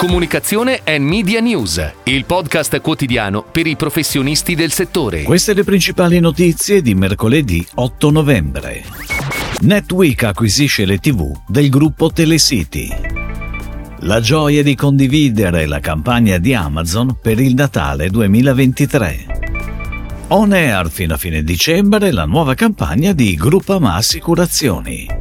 Comunicazione e Media News, il podcast quotidiano per i professionisti del settore. Queste le principali notizie di mercoledì 8 novembre. Netweek acquisisce le TV del gruppo Telecity. La gioia di condividere la campagna di Amazon per il Natale 2023. On air fino a fine dicembre la nuova campagna di Gruppama Assicurazioni.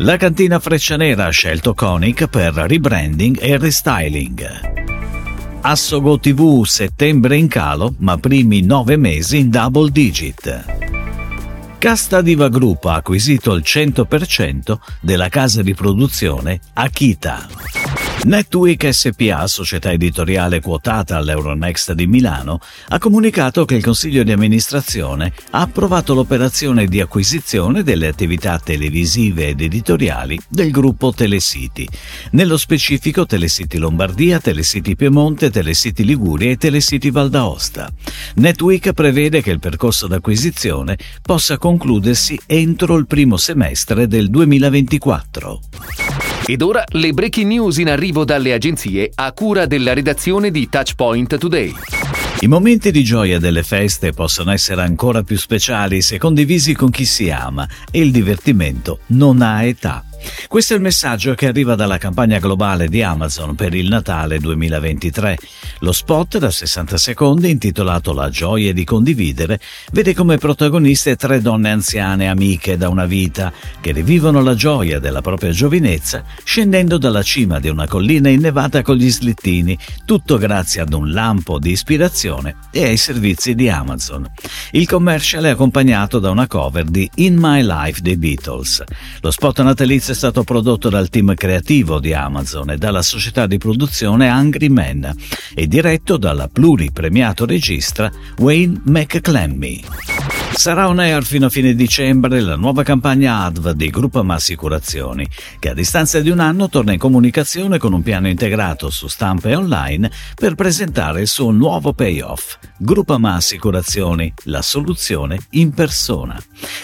La cantina Freccianera ha scelto Conic per rebranding e restyling. Assogo TV settembre in calo, ma primi nove mesi in double digit. Casta Diva Group ha acquisito il 100% della casa di produzione Akita. Netweek SPA, società editoriale quotata all'Euronext di Milano, ha comunicato che il Consiglio di amministrazione ha approvato l'operazione di acquisizione delle attività televisive ed editoriali del gruppo Telesiti, nello specifico Telesiti Lombardia, Telesiti Piemonte, Telesiti Liguria e Telesiti Val d'Aosta. Netweek prevede che il percorso d'acquisizione possa concludersi entro il primo semestre del 2024. Ed ora le breaking news in arrivo dalle agenzie a cura della redazione di Touchpoint Today. I momenti di gioia delle feste possono essere ancora più speciali se condivisi con chi si ama e il divertimento non ha età. Questo è il messaggio che arriva dalla campagna globale di Amazon per il Natale 2023. Lo spot da 60 secondi, intitolato La gioia di condividere, vede come protagoniste tre donne anziane amiche da una vita che rivivono la gioia della propria giovinezza scendendo dalla cima di una collina innevata con gli slittini, tutto grazie ad un lampo di ispirazione e ai servizi di Amazon. Il commercial è accompagnato da una cover di In My Life dei Beatles. Lo spot natalizio è stato prodotto dal team creativo di Amazon e dalla società di produzione Angry Man e diretto dalla pluripremiato regista Wayne McClammy. Sarà on air fino a fine dicembre la nuova campagna ADV di Gruppama Assicurazioni, che a distanza di un anno torna in comunicazione con un piano integrato su stampa e online per presentare il suo nuovo payoff. Gruppama Assicurazioni, la soluzione in persona.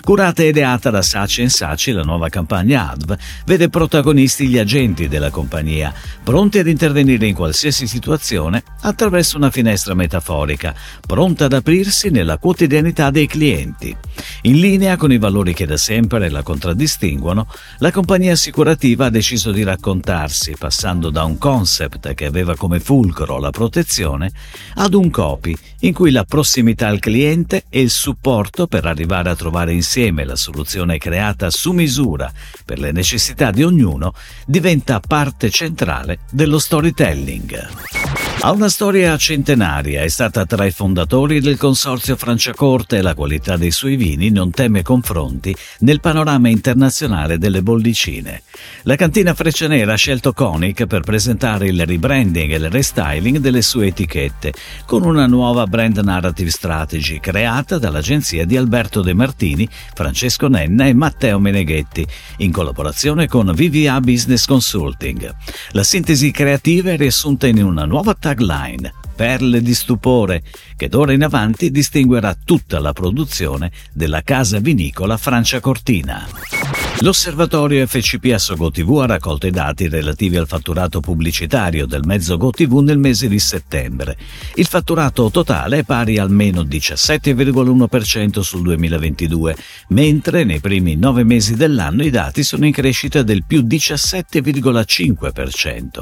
Curata e ideata da Saci Saci, la nuova campagna ADV vede protagonisti gli agenti della compagnia, pronti ad intervenire in qualsiasi situazione attraverso una finestra metaforica, pronta ad aprirsi nella quotidianità dei clienti clienti. In linea con i valori che da sempre la contraddistinguono, la compagnia assicurativa ha deciso di raccontarsi, passando da un concept che aveva come fulcro la protezione, ad un copy in cui la prossimità al cliente e il supporto per arrivare a trovare insieme la soluzione creata su misura per le necessità di ognuno diventa parte centrale dello storytelling. Ha una storia centenaria, è stata tra i fondatori del consorzio Franciacorta e la qualità dei suoi vini non teme confronti nel panorama internazionale delle bollicine. La cantina Freccianera ha scelto Conic per presentare il rebranding e il restyling delle sue etichette, con una nuova brand narrative strategy creata dall'agenzia di Alberto De Martini, Francesco Nenna e Matteo Meneghetti, in collaborazione con VVA Business Consulting. La sintesi creativa è riassunta in una nuova tagline tagline Perle di stupore, che d'ora in avanti distinguerà tutta la produzione della casa vinicola Francia Cortina. L'osservatorio FCPS GoTV ha raccolto i dati relativi al fatturato pubblicitario del mezzo GoTV nel mese di settembre. Il fatturato totale è pari al meno 17,1% sul 2022, mentre nei primi nove mesi dell'anno i dati sono in crescita del più 17,5%.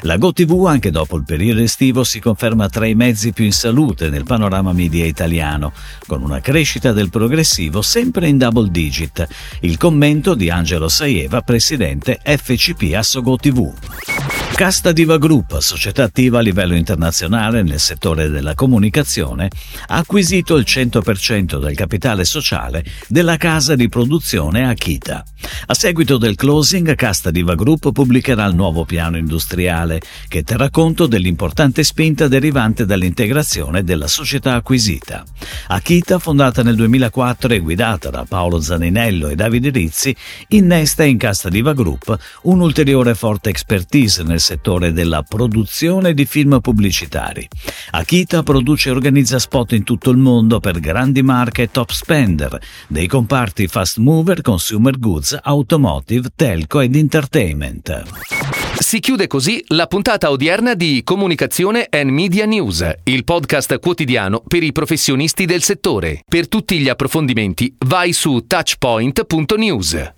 La GoTV, anche dopo il periodo estivo, si conferma tra i mezzi più in salute nel panorama media italiano, con una crescita del progressivo sempre in double digit. Il commento Angelo Saieva, presidente FCP Assogo TV. Casta Diva Group, società attiva a livello internazionale nel settore della comunicazione, ha acquisito il 100% del capitale sociale della casa di produzione Akita. A seguito del closing, Casta Diva Group pubblicherà il nuovo piano industriale che terrà conto dell'importante spinta derivante dall'integrazione della società acquisita. Akita, fondata nel 2004 e guidata da Paolo Zaninello e Davide Rizzi, innesta in Casta Diva Group un'ulteriore forte expertise nel settore della produzione di film pubblicitari. Akita produce e organizza spot in tutto il mondo per grandi marche top spender, dei comparti fast mover, consumer goods, automotive, telco ed entertainment. Si chiude così la puntata odierna di Comunicazione and Media News, il podcast quotidiano per i professionisti del settore. Per tutti gli approfondimenti vai su touchpoint.news.